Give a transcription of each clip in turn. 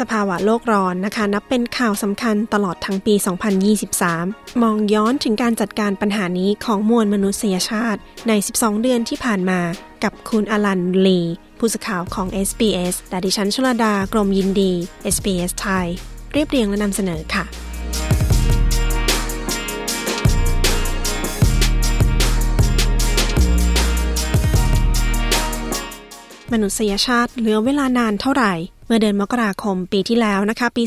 สภาวะโลกร้อนนะคะ นับเป็นข่าวสำคัญตลอดทั้งปี 2023 มองย้อนถึงการจัดการปัญหานี้ของมวลมนุษยชาติ ใน 12 เดือนที่ผ่านมา กับคุณอลันลีผู้สื่อข่าวของ SBS และดิฉันชลดากรมยินดี SBS ไทย เรียบเรียงและนำเสนอค่ะมนุษยชาติเหลือเวลานานเท่าไหร่ มื่อเดือนมกราคมปีที่แล้วนะคะ ปี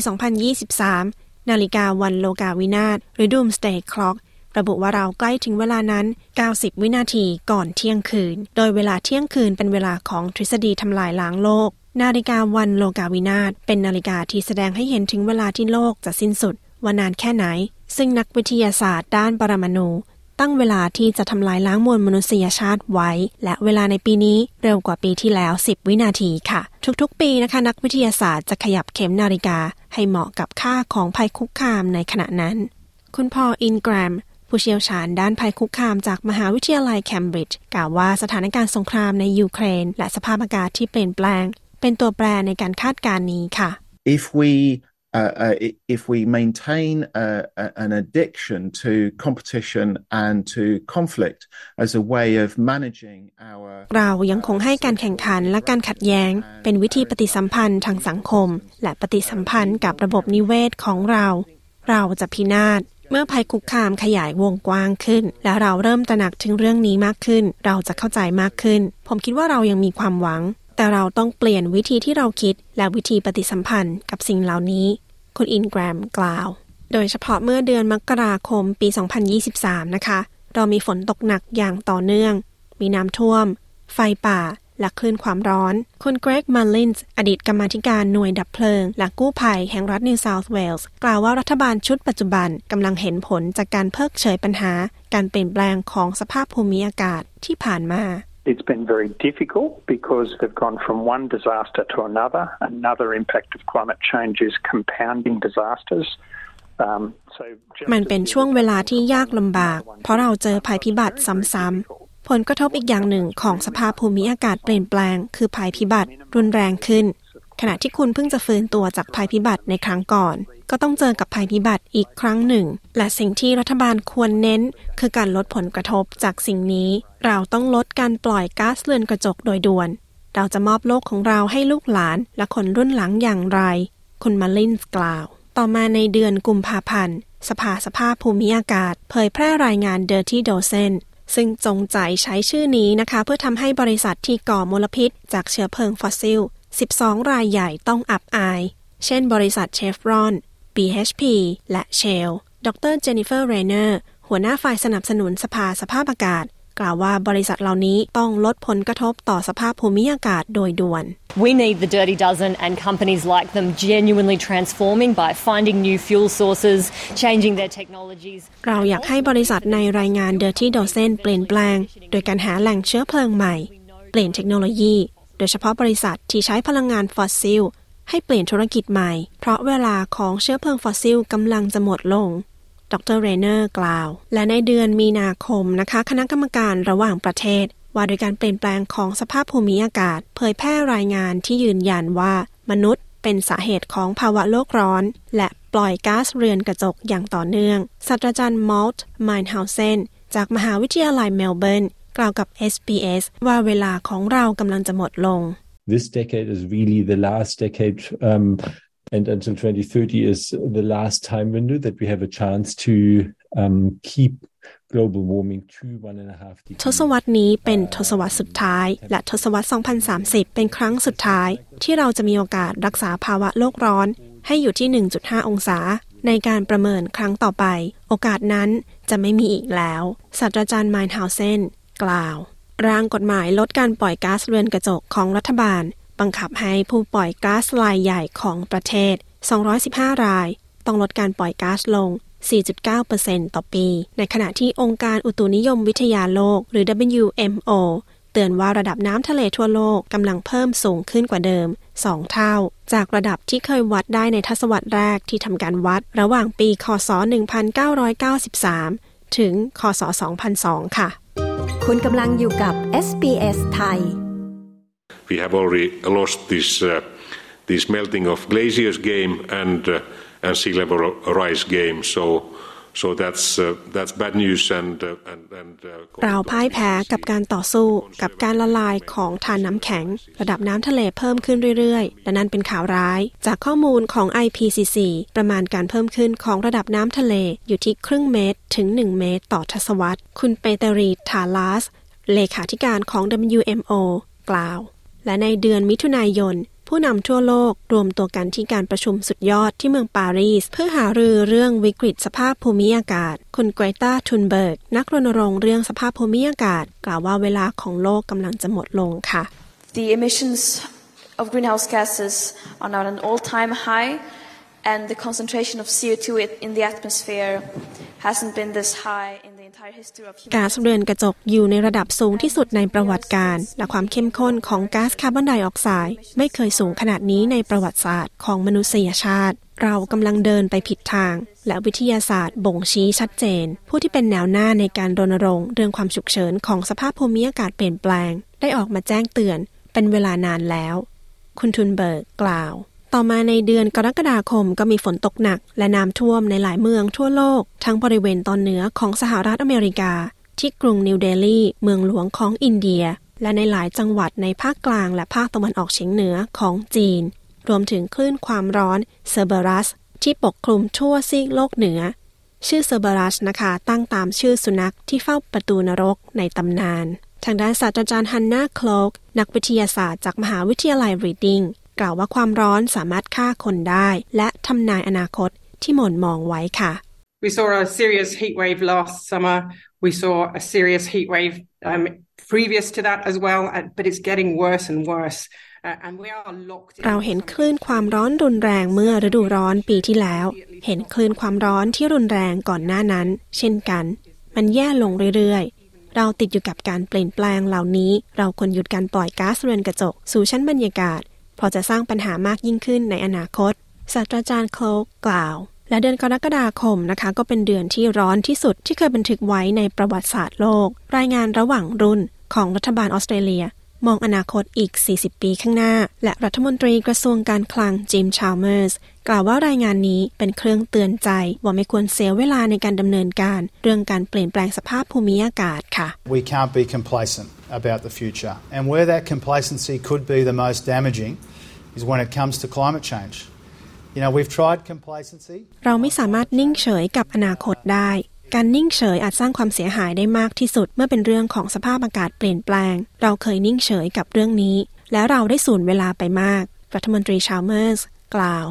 2023 นาฬิกาวันโลกาวินาศหรือ Doomsday Clock ระบุว่าเราใกล้ถึงเวลานั้น 90 วินาทีก่อนเที่ยงคืน โดยเวลาเที่ยงคืนเป็นเวลาของทฤษฎีทำลายล้างโลก นาฬิกาวันโลกาวินาศเป็นนาฬิกาที่แสดงให้เห็นถึงเวลาที่โลกจะสิ้นสุดว่านานแค่ไหน ซึ่งนักวิทยาศาสตร์ด้านปรมาณู ตั้งเวลาที่จะทำลายล้างมวลมนุษยชาติไว้ และเวลาในปีนี้เร็วกว่าปีที่แล้ว 10 วินาทีค่ะ ทุกๆ ปีนะคะ นักวิทยาศาสตร์จะขยับเข็มนาฬิกา ให้เหมาะกับค่าของภัยคุกคามในขณะนั้น คุณพออินแกรมผู้เชี่ยวชาญด้านภัยคุกคามจากมหาวิทยาลัยเคมบริดจ์กล่าวว่าสถานการณ์สงครามในยูเครน และสภาพอากาศที่เปลี่ยนแปลง เป็นตัวแปรในการคาดการณ์นี้ค่ะ if we uh, uh, if we maintain uh, an addiction to competition and to conflict as a way of managing our เรายังคงให้การแข่งขันและการขัดแย้ง เป็นวิธีปฏิสัมพันธ์ทางสังคม และปฏิสัมพันธ์กับระบบนิเวศของเรา เราจะพินาศเมื่อภัยคุกคามขยายวงกว้างขึ้น และเราเริ่มตระหนักถึงเรื่องนี้มากขึ้น เราจะเข้าใจมากขึ้น ผมคิดว่าเรายังมีความหวัง แต่เราต้องเปลี่ยนวิธีที่เราคิด และวิธีปฏิสัมพันธ์กับสิ่งเหล่านี้ คุณอินแกรมกล่าว โดยเฉพาะเมื่อเดือนมกราคมปี 2023 นะคะ เรามีฝนตกหนักอย่างต่อเนื่อง มีน้ำท่วม ไฟป่า และคลื่นความร้อน คุณเกรกมาลินส์อดีตกรรมาธิการหน่วยดับเพลิง และกู้ภัยแห่งรัฐนิวเซาท์เวลส์กล่าวว่ารัฐบาลชุดปัจจุบันกำลังเห็นผลจากการเพิกเฉยปัญหา การเปลี่ยนแปลงของสภาพภูมิอากาศที่ผ่านมา It's been very difficult because they've gone from one disaster to another. Another impact of climate change is compounding disasters. Um, so มันเป็นช่วงเวลาที่ยากลำบาก เพราะเราเจอภัยพิบัติซ้ำๆ ผลกระทบอีกอย่างหนึ่งของสภาพภูมิอากาศเปลี่ยนแปลง คือภัยพิบัติรุนแรงขึ้น ขณะที่คุณเพิ่งจะฟื้นตัวจากภัยพิบัติในครั้งก่อน ก็ต้องเจอกับภัยพิบัติอีกครั้งหนึ่ง และสิ่งที่รัฐบาลควรเน้น คือการลดผลกระทบจากสิ่งนี้ เราต้องลดการปล่อยก๊าซเรือนกระจกโดยด่วน เราจะมอบโลกของเราให้ลูกหลานและคนรุ่นหลังอย่างไร คุณมาลินส์กล่าว ต่อมาในเดือนกุมภาพันธ์สภาสภาพภูมิอากาศ เผยแพร่รายงาน Dirty Dozen ซึ่งจงใจใช้ชื่อนี้นะคะ เพื่อทำให้บริษัทที่ก่อมลพิษ จากเชื้อเพลิงฟอสซิล 12 รายใหญ่ต้องอับอาย เช่นบริษัท Chevron BHP และ Shell ดรเจนนิเฟอร์เรเนอร์ หัวหน้าฝ่ายสนับสนุนสภาสภาพอากาศ กล่าวว่าบริษัทเหล่านี้ต้องลดผลกระทบต่อสภาพภูมิอากาศโดยด่วน We need the Dirty Dozen and companies like them genuinely transforming by finding new fuel sources, changing their technologies. เราอยากให้บริษัทในรายงาน Dirty Dozen เปลี่ยนแปลง โดยการหาแหล่งเชื้อเพลิงใหม่ เปลี่ยนเทคโนโลยีโด ยเฉพาะบริษัทที่ใช้พลังงานฟอสซิล ให้เปลี่ยนธุรกิจใหม่ เพราะเวลาของเชื้อเพลิงฟอสซิลกำลังจะหมดลง ดรเรเนอร์กล่าว และในเดือนมีนาคมนะคะ คณะกรรมการระหว่างประเทศ ว่าโดยการเปลี่ยนแปลงของสภาพภูมิอากาศ เผยแพร่รายงานที่ยืนยันว่า มนุษย์เป็นสาเหตุของภาวะโลกร้อน และปล่อยก๊าซเรือนกระจกอย่างต่อเนื่องศาสตราจารย์มอลต์ไมน์เฮาเซนจากมหาวิทยาลัยเมลเบิร์น กล่าวกับ SBS ว่าเวลาของเรากำลังจะหมดลง This decade is really the last decade um, and until 2030 is the last time window that we have a chance to um, keep global warming to one and a half ทศวรรษนี้เป็นทศวรรษสุดท้าย และทศวรรษ 2030 เป็นครั้งสุดท้าย ที่เราจะมีโอกาสรักษาภาวะโลกร้อน ให้อยู่ที่ 1.5 องศา ในการประเมินครั้งต่อไป โอกาสนั้นจะไม่มีอีกแล้ว ศาสตราจารย์ไมน์ฮาวเซน กล่าว ร่างกฎหมายลดการปล่อยก๊าซเรือนกระจกของรัฐบาล บังคับให้ผู้ปล่อยก๊าซรายใหญ่ของประเทศ 215 ราย ต้องลดการปล่อยก๊าซลง 4.9%ต่อปี ในขณะที่องค์การอุตุนิยมวิทยาโลก หรือ WMO เตือนว่าระดับน้ำทะเลทั่วโลกกำลังเพิ่มสูงขึ้นกว่าเดิม 2 เท่า จากระดับที่เคยวัดได้ในทศวรรษแรกที่ทำการวัด ระหว่างปี คศ 1993 ถึง คศ 2002 ค่ะ คุณกำลังอยู่กับ SBS ไทย We have already lost this uh, this melting of glaciers game and uh, and sea level rise game. So so that's uh, that's bad news and uh, and and. เราพ่ายแพ้กับการต่อสู้กับการละลายของทานน้ำแข็ง ระดับน้ำทะเลเพิ่มขึ้นเรื่อยๆ และนั่นเป็นข่าวร้าย จากข้อมูลของ IPCC ประมาณการเพิ่มขึ้นของระดับน้ำทะเลอยู่ที่ครึ่งเมตร ถึง 1 เมตรต่อทศวรรษ คุณเปเตรีทาลาส เลขาธิการของ WMO กล่าว และในเดือนมิถุนายน ผู้นำทั่วโลกรวมตัวกันที่การประชุมสุดยอดที่เมืองปารีส เพื่อหารือเรื่องวิกฤตสภาพภูมิอากาศ คุณไกรตาทุนเบิร์ก นักรณรงค์เรื่องสภาพภูมิอากาศ กล่าวว่าเวลาของโลกกำลังจะหมดลงค่ะ The emissions of greenhouse gases are now at an all-time high, and the concentration of CO2 in the atmosphere hasn't been this high in the entire history of ก๊าซ humanity. เรือนกระจกอยู่ในระดับสูงที่สุดในประวัติการ และความเข้มข้นของก๊าซคาร์บอนไดออกไซด์ไม่เคยสูงขนาดนี้ในประวัติศาสตร์ของมนุษยชาติ เรากำลังเดินไปผิดทาง และวิทยาศาสตร์บ่งชี้ชัดเจน ผู้ที่เป็นแนวหน้าในการรณรงค์เรื่องความฉุกเฉินของสภาพภูมิอากาศเปลี่ยนแปลง ได้ออกมาแจ้งเตือน เป็นเวลานานแล้ว คุณทุนเบิร์กกล่าว ต่อมาในเดือนกรกฎาคมก็มีฝนตกหนัก และน้ำท่วมในหลายเมืองทั่วโลก ทั้งบริเวณตอนเหนือของสหรัฐอเมริกา ที่กรุงนิวเดลีเมืองหลวงของอินเดีย และในหลายจังหวัดในภาคกลางและภาคตะวันออกเฉียงเหนือของจีน รวมถึงคลื่นความร้อนเซอร์เบรัสที่ปกคลุมทั่วซีกโลกเหนือ ชื่อเซอร์เบรัสนะคะตั้งตามชื่อสุนัขที่เฝ้าประตูนรกในตำนาน ทางด้านศาสตราจารย์ฮันนาโคลกนักวิทยาศาสตร์จากมหาวิทยาลัยรีดดิง กล่าวว่าความร้อนสามารถฆ่าคนได้ และทำนายอนาคตที่หม่นมองไว้ค่ะ We saw a serious heat wave last summer. We saw a serious heat wave um, previous to that as well, uh, but it's getting worse and worse. Uh, and we are locked in. เราเห็นคลื่นความร้อนรุนแรงเมื่อฤดูร้อนปีที่แล้ว เห็นคลื่นความร้อนที่รุนแรงก่อนหน้านั้น เช่นกัน มันแย่ลงเรื่อยๆ เราติดอยู่กับการเปลี่ยนแปลงเหล่านี้ เราควรหยุดการปล่อยก๊าซเรือนกระจกสู่ชั้นบรรยากาศเพอจะสร้างปัญหามากยิ่งขึ้นในอนาคต ศาสตราจารย์โคลกกล่าว และเดือนกรกฎาคมนะคะ ก็เป็นเดือนที่ร้อนที่สุดที่เคยบันทึกไว้ในประวัติศาสตร์โลก รายงานระหว่างรุ่นของรัฐบาลออสเตรเลีย มองอนาคตอีก 40 ปีข้างหน้า และรัฐมนตรีกระทรวงการคลังจิมชาลเมอร์สกล่าวว่ารายงานนี้เป็นเครื่องเตือนใจ ว่าไม่ควรเสียเวลาในการดำเนินการ เรื่องการเปลี่ยนแปลงสภาพภูมิอากาศค่ะ We can't be complacent about the future. And where that complacency could be the most damaging is when it comes to climate change. You know, we've tried complacency. เราไม่สามารถนิ่งเฉยกับอนาคตได้ การนิ่งเฉยอาจสร้างความเสียหายได้มากที่สุดเมื่อเป็นเรื่องของสภาพอากาศเปลี่ยนแปลง เราเคยนิ่งเฉยกับเรื่องนี้ แล้วเราได้สูญเวลาไปมาก รัฐมนตรีชาเมอร์สกล่าว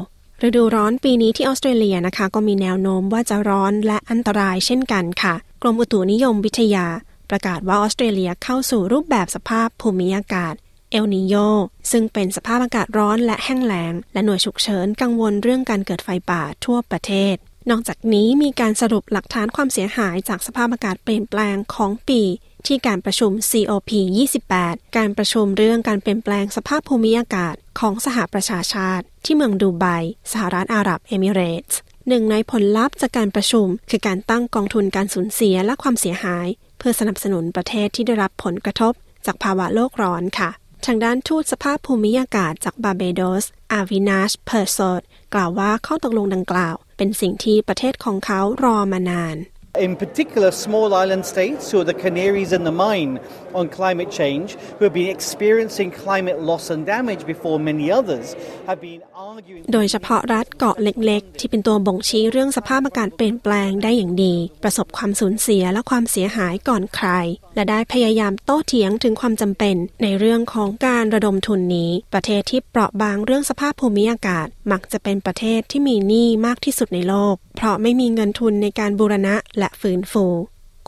ฤดูร้อนปีนี้ที่ออสเตรเลียนะคะ ก็มีแนวโน้มว่าจะร้อนและอันตรายเช่นกันค่ะ กรมอุตุนิยมวิทยา ประกาศว่าออสเตรเลียเข้าสู่รูปแบบสภาพภูมิอากาศเอลนิโยซึ่งเป็นสภาพอากาศร้อนและแห้งแล้ง และหน่วยฉุกเฉินกังวลเรื่องการเกิดไฟป่าทั่วประเทศ นอกจากนี้มีการสรุปหลักฐานความเสียหายจากสภาพอากาศเปลี่ยนแปลงของปีที่การประชุม COP 28 การประชุมเรื่องการเปลี่ยนแปลงสภาพภูมิอากาศของสหประชาชาติ ที่เมืองดูไบ สหรัฐอาหรับเอมิเรตส์ หนึ่งในผลลัพธ์จากการประชุม คือการตั้งกองทุนการสูญเสียและความเสียหาย เพื่อสนับสนุนประเทศที่ได้รับผลกระทบ จากภาวะโลกร้อนค่ะ ทางด้านทูตสภาพภูมิอากาศจากบาเบโดส อาวินาช เพอร์โซดกล่าวว่าข้อตกลงดังกล่าว เป็นสิ่งที่ประเทศของเขารอมานาน In particular, small island states who are the canaries in the mine on climate change, who have been experiencing climate loss and damage before many others, have been arguing. โดยเฉพาะรัฐเกาะเล็กๆ ที่เป็นตัวบ่งชี้เรื่องสภาพอากาศเปลี่ยนแปลงได้อย่างดี ประสบความสูญเสียและความเสียหายก่อนใคร และได้พยายามโต้เถียงถึงความจำเป็น ในเรื่องของการระดมทุนนี้ ประเทศที่เปราะบางเรื่องสภาพภูมิอากาศ มักจะเป็นประเทศที่มีหนี้มากที่สุดในโลกเพราะไม่มีเงินทุนในการบูรณะและฟื้นฟู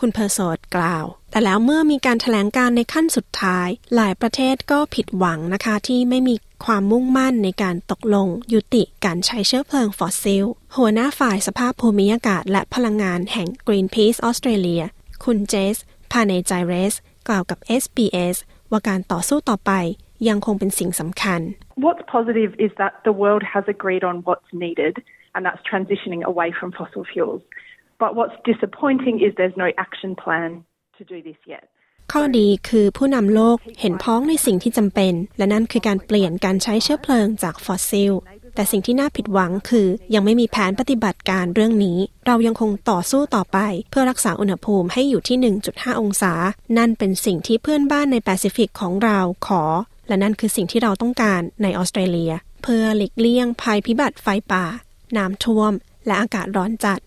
คุณเพอร์โซดกล่าว แต่แล้วเมื่อมีการถแถลงการในขั้นสุดท้าย หลายประเทศก็ผิดหวังนะคะที่ไม่มีความมุ่งมั่นในการตกลง ยุติการใช้เชื้อเพลิงฟอสซิล หัวหน้าฝ่ายสภาพภูมิอากาศและพลังงานแห่ง Greenpeace ออสเตรเลีย คุณเจส พาเนจเรส กล่าวกับ SBS ว่าการต่อสู้ต่อไปยังคงเป็นสิ่งสำคัญ What's positive is that the world has agreed on what's needed and that's transitioning away from fossil fuels. But what's disappointing is there's no action plan to do this yet. ข้อดีคือผู้นำโลกเห็นพ้องในสิ่งที่จำเป็น และนั่นคือการเปลี่ยนการใช้เชื้อเพลิงจากฟอสซิล แต่สิ่งที่น่าผิดหวังคือยังไม่มีแผนปฏิบัติการเรื่องนี้ เรายังคงต่อสู้ต่อไป เพื่อรักษาอุณหภูมิให้อยู่ที่ 1.5 องศา นั่นเป็นสิ่งที่เพื่อนบ้านในแปซิฟิกของเราขอ และนั่นคือสิ่งที่เราต้องการในออสเตรเลีย เพื่อหลีกเลี่ยงภัยพิบัติไฟป่า น้ำท่วม และอากาศร้อนจัด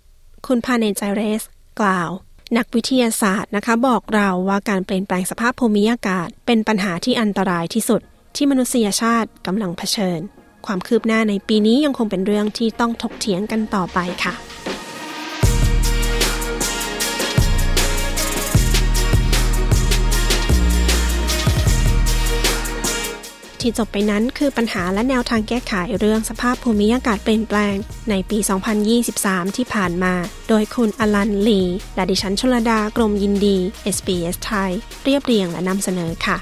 คุณพาเนจเรส กล่าว นักวิทยาศาสตร์นะคะบอกเราว่าการเปลี่ยนแปลงสภาพภูมิอากาศ เป็นปัญหาที่อันตรายที่สุด ที่มนุษยชาติกำลังเผชิญ ความคืบหน้าในปีนี้ยังคงเป็นเรื่องที่ต้องถกเถียงกันต่อไปค่ะ ที่จบไปนั้นคือปัญหาและแนวทางแก้ไขเรื่องสภาพภูมิอากาศเปลี่ยนแปลง ในปี 2023 ที่ผ่านมา โดยคุณอลันลี และดิฉันชลดากรมยินดี SBS ไทย เรียบเรียงและนำเสนอค่ะ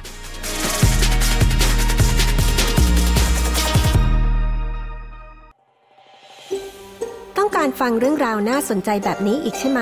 ต้องการฟังเรื่องราวน่าสนใจแบบนี้อีกใช่ไหม